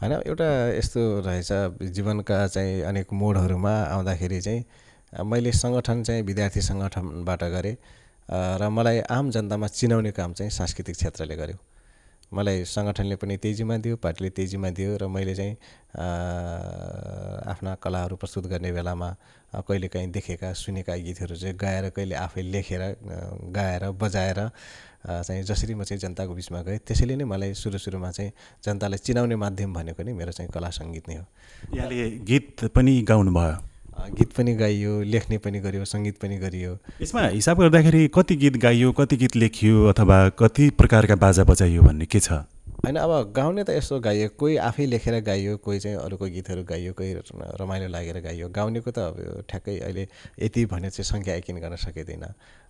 होइन एउटा यस्तो रहेछ जीवनका चाहिँ अनेक मोडहरूमा आउँदाखेरि चाहिँ मैले सङ्गठन चाहिँ विद्यार्थी सङ्गठनबाट गरेँ र मलाई आम जनतामा चिनाउने काम चाहिँ सांस्कृतिक क्षेत्रले गर्यो। मलाई सङ्गठनले पनि त्यही जिम्मा दियो पार्टीले त्यही जिम्मा दियो र मैले चाहिँ आफ्ना कलाहरू प्रस्तुत गर्ने बेलामा कहिलेकाहीँ देखेका सुनेका गीतहरू चाहिँ गाएर कहिले आफै लेखेर गाएर बजाएर चाहिँ जसरी म चाहिँ जनताको बिचमा गएँ त्यसैले नै मलाई सुरु सुरुमा चाहिँ जनतालाई चिनाउने माध्यम भनेको नै मेरो चाहिँ कला सङ्गीत नै हो। यहाँले गीत पनि गाउनु भयो गीत पनि गाइयो लेख्ने पनि गरियो सङ्गीत पनि गरियो। यसमा हिसाब गर्दाखेरि कति गीत गाइयो कति गीत लेखियो अथवा कति प्रकारका बाजा बजाइयो भन्ने के छ? होइन अब गाउने त यसो गाइयो कोही आफै लेखेर गाइयो कोही चाहिँ अरूको गीतहरू गाइयो कोही रमाइलो लागेर गाइयो। गाउनेको त अब ठ्याक्कै अहिले यति भने चाहिँ सङ्ख्या यकिन गर्न सकिँदैन।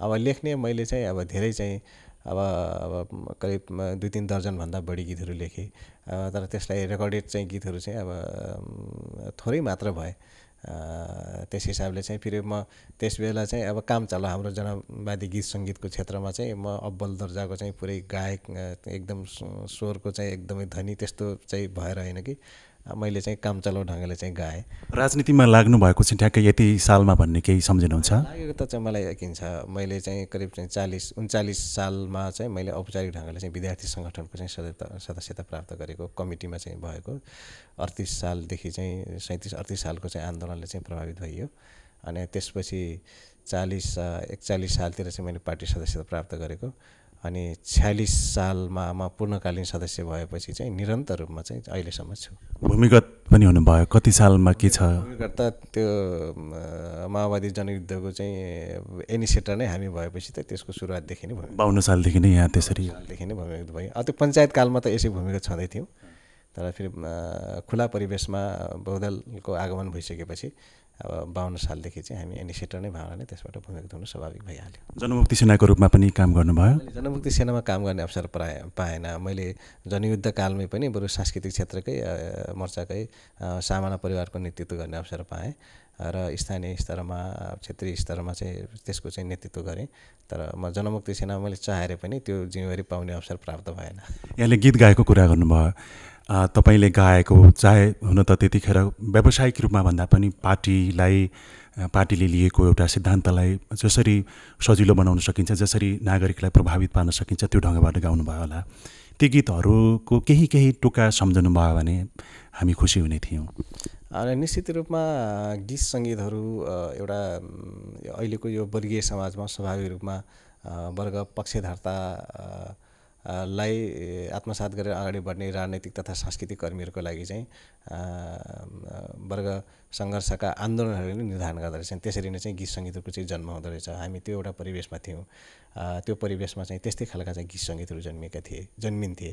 अब लेख्ने मैले चाहिँ अब धेरै चाहिँ अब अब करिब दुई तिन दर्जनभन्दा बढी गीतहरू लेखेँ। तर त्यसलाई रेकर्डेड चाहिँ गीतहरू चाहिँ अब थोरै मात्र भए। त्यस हिसाबले चाहिँ फेरि म त्यस बेला चाहिँ अब काम चल हाम्रो जनवादी गीत सङ्गीतको क्षेत्रमा चाहिँ म अब्बल दर्जाको चाहिँ पुरै गायक एकदम स्वरको चाहिँ एकदमै धनी त्यस्तो चाहिँ भएर होइन कि। मैले चाहिँ काम चलाउ ढङ्गले चाहिँ गाएँ। राजनीतिमा लाग्नु भएको चाहिँ ठ्याक्कै यति सालमा भन्ने केही सम्झिनुहुन्छ? लागेको त चाहिँ मलाई यकिन छ। मैले चाहिँ करिब चाहिँ चालिस उन्चालिस सालमा चाहिँ मैले औपचारिक ढङ्गले चाहिँ विद्यार्थी सङ्गठनको चाहिँ सदस्यता सदस्यता प्राप्त गरेको कमिटीमा चाहिँ भएको। अडतिस सालदेखि चाहिँ सैँतिस अडतिस सालको चाहिँ आन्दोलनले चाहिँ प्रभावित भइयो। अनि त्यसपछि चालिस एकचालिस सालतिर चाहिँ मैले पार्टी सदस्यता प्राप्त गरेको। अनि छ्यालिस सालमा म पूर्णकालीन सदस्य भएपछि चाहिँ निरन्तर रूपमा चाहिँ अहिलेसम्म छु। भूमिगत पनि हुनुभयो। कति सालमा के छ? भूमिगत त त्यो माओवादी जनयुद्धको चाहिँ इनिसिएटर नै हामी भएपछि त त्यसको सुरुवातदेखि नै भयो। बाहन्न सालदेखि नै यहाँ त्यसरी। सालदेखि नै भूमिगत भयो। त्यो पञ्चायत कालमा त यसै भूमिगत छँदै थियौँ। तर फेरि खुला परिवेशमा बहुदलको आगमन भइसकेपछि अब बाहन्न सालदेखि चाहिँ हामी इनिसिएटर नै नै त्यसबाट भूमिगत हुनु स्वाभाविक भइहाल्यो। जनमुक्ति सेनाको रूपमा पनि काम गर्नुभयो। जनमुक्ति सेनामा काम गर्ने अवसर पाए पाएन। मैले जनयुद्ध कालमै पनि बरु सांस्कृतिक क्षेत्रकै मोर्चाकै सामाना परिवारको नेतृत्व गर्ने अवसर पाएँ। र स्थानीय स्तरमा क्षेत्रीय स्तरमा चाहिँ त्यसको चाहिँ नेतृत्व गरेँ। तर म जनमुक्ति सेनामा मैले चाहेर पनि त्यो जिम्मेवारी पाउने अवसर प्राप्त भएन। यहाँले गीत गाएको कुरा गर्नुभयो। तपाईँले गाएको चाहे हुन त त्यतिखेर व्यावसायिक रूपमा भन्दा पनि पार्टीलाई पार्टीले लिएको एउटा सिद्धान्तलाई जसरी सजिलो बनाउन सकिन्छ जसरी नागरिकलाई प्रभावित पार्न सकिन्छ त्यो ढङ्गबाट गाउनुभयो होला। ती गीतहरूको केही केही टुक्का सम्झनु भयो भने हामी खुसी हुने थियौँ। निश्चित रूपमा गीत सङ्गीतहरू एउटा अहिलेको यो वर्गीय समाजमा स्वाभाविक रूपमा वर्ग पक्षधर्ता लाई आत्मसात गरेर अगाडि बढ्ने राजनैतिक तथा सांस्कृतिक कर्मीहरूको लागि चाहिँ वर्ग सङ्घर्षका आन्दोलनहरूले नै निर्धारण गर्दो रहेछन् त्यसरी नै चाहिँ गीत सङ्गीतहरूको चाहिँ जन्म हुँदो रहेछ। हामी त्यो एउटा परिवेशमा थियौँ। त्यो परिवेशमा चाहिँ त्यस्तै खालका चाहिँ गीत सङ्गीतहरू जन्मिएका थिए जन्मिन्थे।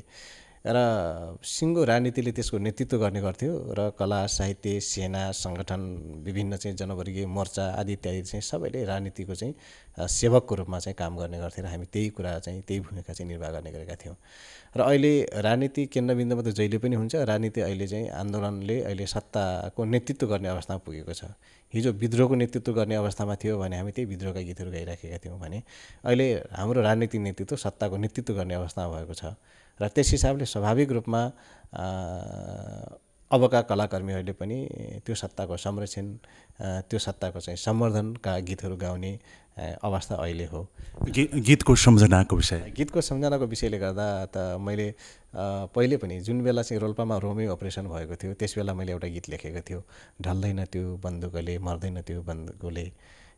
र सिङ्गो राजनीतिले त्यसको नेतृत्व गर्ने गर्थ्यो र कला साहित्य सेना सङ्गठन विभिन्न चाहिँ जनवर्गीय मोर्चा आदि इत्यादि चाहिँ सबैले राजनीतिको चाहिँ सेवकको रूपमा चाहिँ काम गर्ने गर्थे र हामी त्यही कुरा चाहिँ त्यही भूमिका चाहिँ निर्वाह गर्ने गरेका थियौँ। र अहिले राजनीति केन्द्रबिन्दुमा त जहिले पनि हुन्छ राजनीति अहिले चाहिँ आन्दोलनले अहिले सत्ताको नेतृत्व गर्ने अवस्थामा पुगेको छ। हिजो विद्रोहको नेतृत्व गर्ने अवस्थामा थियो भने हामी त्यही विद्रोहका गीतहरू गाइराखेका थियौँ भने अहिले हाम्रो राजनीतिक नेतृत्व सत्ताको नेतृत्व गर्ने अवस्थामा भएको छ। र त्यस हिसाबले स्वाभाविक रूपमा अबका कलाकर्मीहरूले पनि त्यो सत्ताको संरक्षण त्यो सत्ताको चाहिँ सम्वर्धनका गीतहरू गाउने अवस्था अहिले हो। गीत गीतको सम्झनाको विषय। गीतको सम्झनाको विषयले गर्दा त मैले पहिले पनि जुन बेला चाहिँ रोल्पामा रोमियो अपरेसन भएको थियो त्यस बेला मैले एउटा गीत लेखेको थियो ढल्दैन त्यो बन्दुकले मर्दैन त्यो बन्दुकले।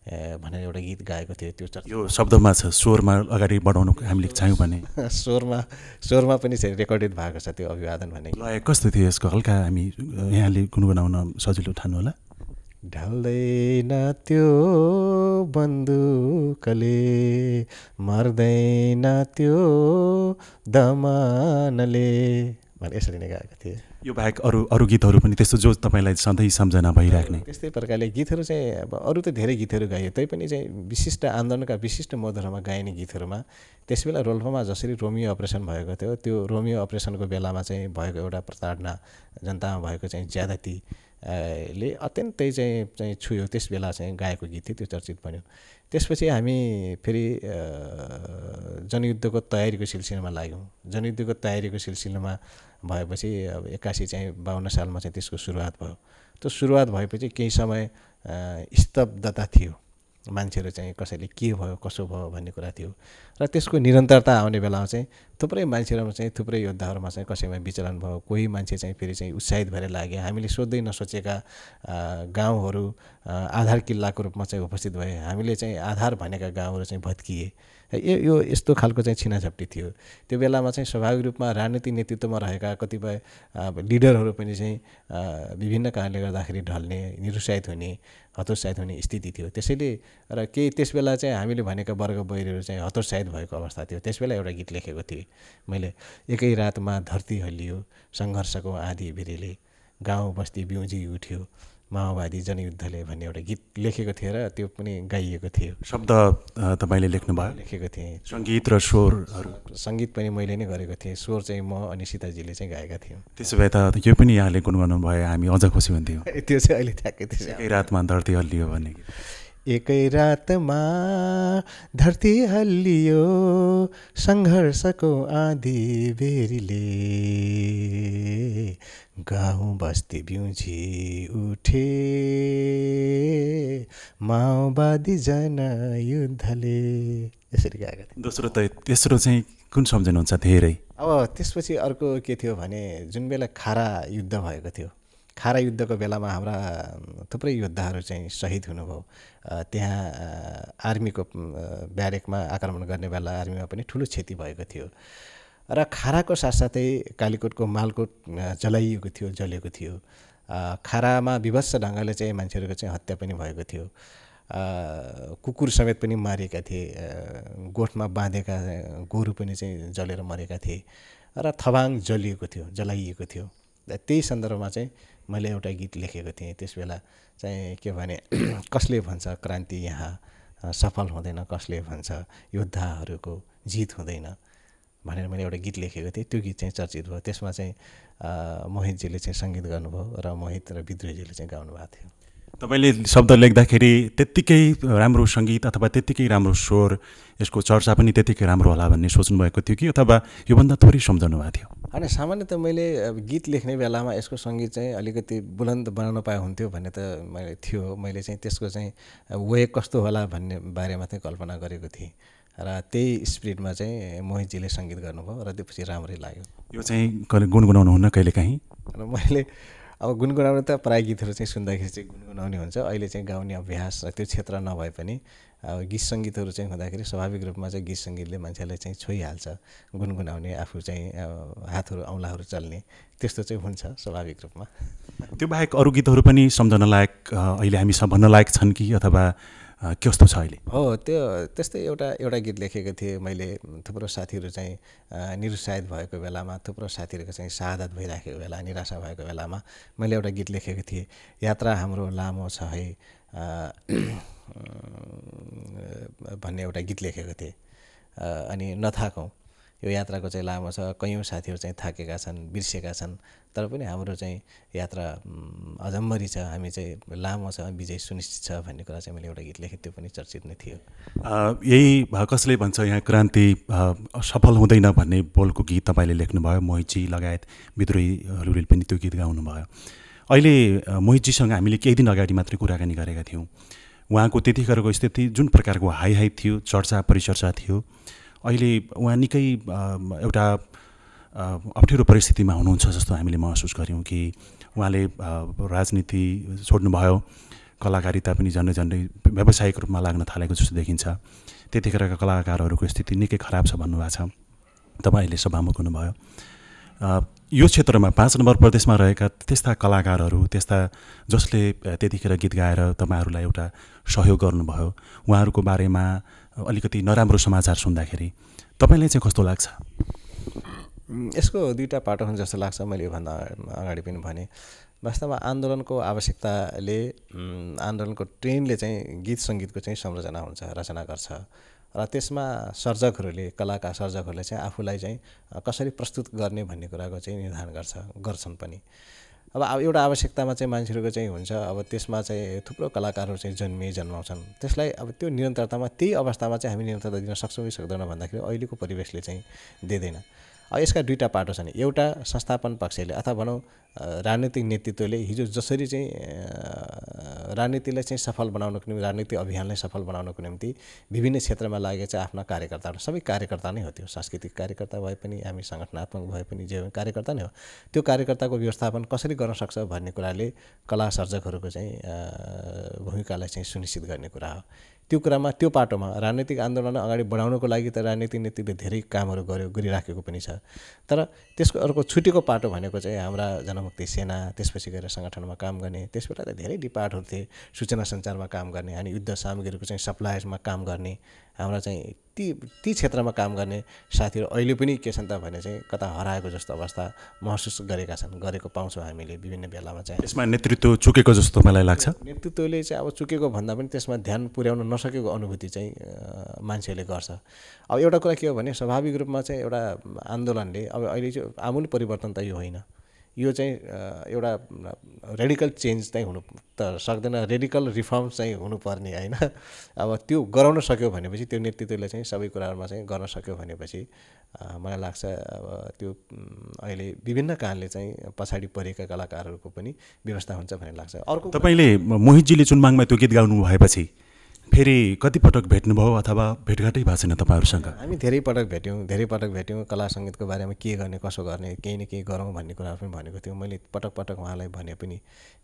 भनेर एउटा गीत गाएको थियो त्यो यो शब्दमा छ स्वरमा अगाडि बढाउनु हामीले चाह्यौँ भने। स्वरमा स्वरमा पनि रेकर्डेड भएको छ त्यो अभिवादन भने। लय कस्तो थियो यसको? हल्का हामी यहाँले गुनगुनाउन सजिलो ठान्नु होला। ढल्दैन त्यो बन्दुकले मर्दैन त्यो दमानले। भने यसरी नै गाएको थिएँ। यो बाहेक अरू अरू गीतहरू पनि त्यस्तो जो तपाईँलाई सधैँ सम्झना भइराख्ने। त्यस्तै प्रकारले गीतहरू चाहिँ अब अरू त धेरै गीतहरू गाइयो तैपनि चाहिँ विशिष्ट आन्दोलनका विशिष्ट मोडहरूमा गाइने गीतहरूमा त्यस बेला रोल्पामा जसरी रोमियो अपरेसन भएको थियो त्यो रोमियो अपरेसनको बेलामा चाहिँ भएको एउटा प्रताडना जनतामा भएको चाहिँ ज्यादती ले अत्यन्तै चाहिँ चाहिँ छुयो। त्यस बेला चाहिँ गाएको गीत थियो त्यो चर्चित बन्यो। त्यसपछि हामी फेरि जनयुद्धको तयारीको सिलसिलामा लाग्यौँ। जनयुद्धको तयारीको सिलसिलामा भएपछि अब एक्कासी चाहिँ बाहन्न सालमा चाहिँ त्यसको सुरुवात भयो। त्यो सुरुवात भएपछि केही समय स्तब्धता थियो। मान्छेहरू चाहिँ कसैले के भयो कसो भयो भन्ने कुरा थियो। र त्यसको निरन्तरता आउने बेलामा चाहिँ थुप्रै मान्छेहरूमा चाहिँ थुप्रै योद्धाहरूमा चाहिँ कसैमा विचलन भयो। कोही मान्छे चाहिँ फेरि चाहिँ उत्साहित भएर लागे। हामीले सोध्दै नसोचेका गाउँहरू आधार किल्लाको रूपमा चाहिँ उपस्थित भए। हामीले चाहिँ आधार भनेका गाउँहरू चाहिँ भत्किए। यो यो यस्तो खालको चाहिँ छिनाझप्टी थियो। त्यो बेलामा चाहिँ स्वाभाविक रूपमा राजनीतिक नेतृत्वमा रहेका कतिपय लिडरहरू पनि चाहिँ विभिन्न कारणले गर्दाखेरि ढल्ने निरुत्साहित हुने हतोत्साहित हुने स्थिति थियो। त्यसैले र केही त्यस बेला चाहिँ हामीले भनेका वर्ग बहिरीहरू चाहिँ हतोत्साहित भएको अवस्था थियो। त्यस बेला एउटा गीत लेखेको थिएँ। मैले एकै रातमा धरती हल्लियो सङ्घर्षको आधी भिरेले गाउँ बस्ती बिउजी उठ्यो माओवादी जनयुद्धले भन्ने एउटा गीत लेखेको थिएँ र त्यो पनि गाइएको थियो। शब्द तपाईँले लेख्नुभयो? लेखेको थिएँ। सङ्गीत र स्वरहरू। सङ्गीत पनि मैले नै गरेको थिएँ। स्वर चाहिँ म अनि सीताजीले चाहिँ गाएका थियौँ। त्यसो भए त यो पनि यहाँले गुनगुनाउनु भयो हामी अझ खुसी हुन्थ्यौँ। त्यो चाहिँ अहिले ठ्याक्कै त्यसै एकै रातमा धरती हल्लियो भन्ने। एकै रातमा धरती हल्लियो सङ्घर्षको आधी बेरीले। गाउँ बस्ती बिउजी उठे माओवादी जनयुद्धले। यसरी गएका थिए। दोस्रो त तेस्रो चाहिँ कुन सम्झनुहुन्छ? धेरै। अब त्यसपछि अर्को के थियो भने जुन बेला खारा युद्ध भएको थियो खारा युद्धको बेलामा हाम्रा थुप्रै योद्धाहरू चाहिँ सहिद हुनुभयो। त्यहाँ आर्मीको ब्यारेकमा आक्रमण गर्ने बेला आर्मीमा पनि ठुलो क्षति भएको थियो। र खाराको साथसाथै कालीकोटको मालकोट जलाइएको थियो जलेको थियो। खारामा विभत्स ढङ्गले चाहिँ मान्छेहरूको चाहिँ हत्या पनि भएको थियो। कुकुर समेत पनि मारिएका थिए। गोठमा बाँधेका गोरु पनि चाहिँ जलेर मरेका थिए। र थबाङ जलिएको थियो जलाइएको थियो। त्यही सन्दर्भमा चाहिँ मैले एउटा गीत लेखेको थिएँ। त्यस बेला चाहिँ के भने कसले भन्छ क्रान्ति यहाँ? सफल हुँदैन कसले भन्छ? योद्धाहरूको जित हुँदैन भनेर मैले एउटा गीत लेखेको थिएँ। त्यो गीत चाहिँ चर्चित भयो। त्यसमा चाहिँ मोहितजीले चाहिँ सङ्गीत गर्नुभयो र मोहित र विद्रोहीजीले चाहिँ गाउनुभएको थियो। तपाईँले शब्द लेख्दाखेरि त्यत्तिकै राम्रो सङ्गीत अथवा त्यत्तिकै राम्रो स्वर यसको चर्चा पनि त्यत्तिकै राम्रो होला भन्ने सोच्नुभएको थियो कि? अथवा योभन्दा थोरै सम्झाउनु भएको थियो? होइन सामान्यतः मैले गीत लेख्ने बेलामा यसको सङ्गीत चाहिँ अलिकति बुलन्द बनाउन पाए हुन्थ्यो भन्ने त मैले थियो। मैले चाहिँ त्यसको चाहिँ वे कस्तो होला भन्ने बारेमा चाहिँ कल्पना गरेको थिएँ। र त्यही स्पिडमा चाहिँ मोहितजीले सङ्गीत गर्नुभयो र त्यसपछि राम्रै लाग्यो। यो चाहिँ गुनगुनाउनु हुन्न कहिलेकाहीँ? र मैले अब गुनगुनाउने त प्रायः गीतहरू चाहिँ सुन्दाखेरि चाहिँ गुनगुनाउने हुन्छ। अहिले चाहिँ गाउने अभ्यास त्यो क्षेत्र नभए पनि अब गीत सङ्गीतहरू चाहिँ हुँदाखेरि स्वाभाविक रूपमा चाहिँ गीत सङ्गीतले मान्छेलाई चाहिँ छोइहाल्छ। गुनगुनाउने आफू चाहिँ हातहरू औँलाहरू चल्ने त्यस्तो चाहिँ हुन्छ स्वाभाविक रूपमा। त्यो बाहेक अरू गीतहरू पनि सम्झन लायक अहिले हामीसँग भन्न लायक छन् कि? अथवा कस्तो छ अहिले? हो त्यो त्यस्तै एउटा एउटा गीत लेखेको थिएँ मैले। थुप्रो साथीहरू चाहिँ निरुत्साहित भएको बेलामा थुप्रो साथीहरूको चाहिँ शहादत भइराखेको बेला निराशा भएको बेलामा मैले एउटा गीत लेखेको थिएँ यात्रा हाम्रो लामो छ है। भन्ने एउटा गीत लेखेको थिएँ। अनि नथाकौँ। यो यात्राको चाहिँ लामो छ। कैयौँ साथीहरू चाहिँ थाकेका छन् बिर्सेका छन् तर पनि हाम्रो चाहिँ यात्रा अजम्मरी छ। हामी चाहिँ लामो छ विजय सुनिश्चित छ भन्ने कुरा चाहिँ मैले एउटा गीत लेखेँ त्यो पनि चर्चित नै थियो। यही कसले भन्छ यहाँ क्रान्ति सफल हुँदैन भन्ने बोलको गीत तपाईँले लेख्नुभयो मोहितजी लगायत विद्रोहीहरूले पनि त्यो गीत गाउनुभयो। अहिले मोहितजीसँग हामीले केही दिन अगाडि मात्रै कुराकानी गरेका थियौँ। उहाँको त्यतिखेरको स्थिति जुन प्रकारको हाई हाई थियो चर्चा परिचर्चा थियो। अहिले उहाँ निकै एउटा अप्ठ्यारो परिस्थितिमा हुनुहुन्छ जस्तो हामीले महसुस गऱ्यौँ कि उहाँले राजनीति छोड्नुभयो कलाकारिता पनि झन्डै झन्डै व्यावसायिक रूपमा लाग्न थालेको जस्तो देखिन्छ। त्यतिखेरका कलाकारहरूको स्थिति निकै खराब छ भन्नुभएको छ। तपाईँहरूले सभामुख हुनुभयो। यो क्षेत्रमा पाँच नम्बर प्रदेशमा रहेका त्यस्ता कलाकारहरू त्यस्ता जसले त्यतिखेर गीत गाएर तपाईँहरूलाई एउटा सहयोग गर्नुभयो उहाँहरूको बारेमा अलिकति नराम्रो समाचार सुन्दाखेरि तपाईँलाई चाहिँ कस्तो लाग्छ? यसको दुईवटा पाटो हुन्छ जस्तो लाग्छ मैले योभन्दा अगाडि पनि भने। वास्तवमा आन्दोलनको आवश्यकताले आन्दोलनको ट्रेनले चाहिँ गीत सङ्गीतको चाहिँ संरचना हुन्छ रचना गर्छ। र त्यसमा सर्जकहरूले कलाका सर्जकहरूले चाहिँ आफूलाई चाहिँ कसरी प्रस्तुत गर्ने भन्ने कुराको चाहिँ निर्धारण गर्छ गर्छन् पनि। अब एउटा आवश्यकतामा चाहिँ मान्छेहरूको चाहिँ हुन्छ अब त्यसमा चाहिँ थुप्रो कलाकारहरू चाहिँ जन्मिए जन्माउँछन्। त्यसलाई अब त्यो निरन्तरतामा त्यही अवस्थामा चाहिँ हामी निरन्तरता दिन सक्छौँ कि सक्दैनौँ भन्दाखेरि अहिलेको परिवेशले चाहिँ दिँदैन। यसका दुईवटा पाटो छन्। एउटा संस्थापन पक्षले अथवा भनौँ राजनीतिक नेतृत्वले हिजो जसरी चाहिँ राजनीतिलाई चाहिँ सफल बनाउनको निम्ति राजनीतिक अभियानलाई सफल बनाउनको निम्ति विभिन्न क्षेत्रमा लागेको चाहिँ आफ्ना कार्यकर्ताहरू सबै कार्यकर्ता नै हो त्यो। सांस्कृतिक कार्यकर्ता भए पनि हामी सङ्गठनात्मक भए पनि जे कार्यकर्ता नै हो त्यो कार्यकर्ताको व्यवस्थापन कसरी गर्न सक्छ भन्ने कुराले कला सर्जकहरूको चाहिँ भूमिकालाई चाहिँ सुनिश्चित गर्ने कुरा हो। त्यो कुरामा त्यो पाटोमा राजनैतिक आन्दोलन अगाडि बढाउनको लागि त राजनीतिक नेतृत्वले धेरै कामहरू गर्यो गरिराखेको पनि छ। तर त्यसको अर्को छुटेको पाटो भनेको चाहिँ हाम्रा जनमुक्ति सेना त्यसपछि गएर सङ्गठनमा काम गर्ने त्यसबाट त धेरै डिपार्टहरू थिए सूचना सञ्चारमा काम गर्ने अनि युद्ध सामग्रीहरूको चाहिँ सप्लायमा काम गर्ने। हाम्रा चाहिँ ती ती क्षेत्रमा काम गर्ने साथीहरू अहिले पनि के छन् त भने चाहिँ कता हराएको जस्तो अवस्था महसुस गरेका छन् गरेको पाउँछौँ हामीले विभिन्न बेलामा चाहिँ। यसमा नेतृत्व चुकेको जस्तो मलाई लाग्छ? नेतृत्वले चाहिँ अब चुकेको भन्दा पनि त्यसमा ध्यान पुर्याउन नसकेको अनुभूति चाहिँ मान्छेले गर्छ। अब एउटा कुरा के हो भने स्वाभाविक रूपमा चाहिँ एउटा आन्दोलनले अब अहिले चाहिँ आमूल परिवर्तन त यो होइन। यो चाहिँ एउटा रेडिकल चेन्ज चाहिँ हुनु त सक्दैन। रेडिकल रिफर्म चाहिँ हुनुपर्ने होइन? अब त्यो गराउन सक्यो भनेपछि त्यो नेतृत्वले चाहिँ सबै कुराहरूमा चाहिँ गर्न सक्यो भनेपछि मलाई लाग्छ अब त्यो अहिले विभिन्न कारणले चाहिँ पछाडि परेका कलाकारहरूको पनि व्यवस्था हुन्छ भन्ने लाग्छ। अर्को तपाईँले मोहितजीले चुनमाङमा त्यो गीत गाउनु भएपछि फेरि कतिपटक भेट्नुभयो अथवा भेटघाटै भएको छैन तपाईँहरूसँग? हामी धेरै पटक भेट्यौँ धेरै पटक भेट्यौँ। कला सङ्गीतको बारेमा के गर्ने कसो गर्ने केही न केही गरौँ भन्ने कुराहरू पनि भनेको थियो। मैले पटक पटक उहाँलाई भने पनि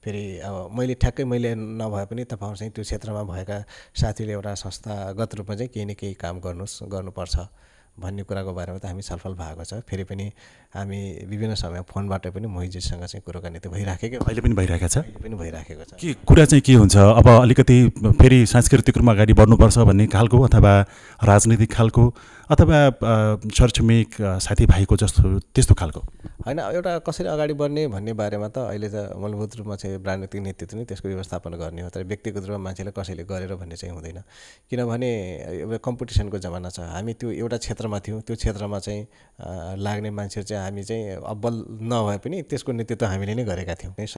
फेरि अब मैले ठ्याक्कै मैले नभए पनि तपाईँहरू चाहिँ त्यो क्षेत्रमा भएका साथीले एउटा संस्थागत रूपमा चाहिँ केही न केही काम गर्नुहोस् गर्नुपर्छ। भन्ने कुराको बारेमा त हामी छलफल भएको छ। फेरि पनि हामी विभिन्न समय फोनबाट पनि मोहितजीसँग चाहिँ कुराकानी त भइराखेको अहिले पनि भइरहेको छ? अहिले पनि भइराखेको छ। के कुरा चाहिँ के हुन्छ? अब अलिकति फेरि सांस्कृतिक रूपमा अगाडि बढ्नुपर्छ भन्ने खालको अथवा राजनीतिक खालको अथवा छरछिमेक साथीभाइको जस्तो त्यस्तो खालको? होइन एउटा कसरी अगाडि बढ्ने भन्ने बारेमा त अहिले त मूलभूत रूपमा चाहिँ राजनीतिक नेतृत्व नै त्यसको व्यवस्थापन गर्ने हो तर व्यक्तिगत रूपमा मान्छेले कसैले गरेर भन्ने चाहिँ हुँदैन। किनभने एउटा कम्पिटिसनको जमाना छ। हामी त्यो एउटा क्षेत्रमा थियौँ त्यो क्षेत्रमा चाहिँ लाग्ने मान्छेहरू चाहिँ हामी चाहिँ अब्बल नभए पनि त्यसको नेतृत्व हामीले नै गरेका थियौँ।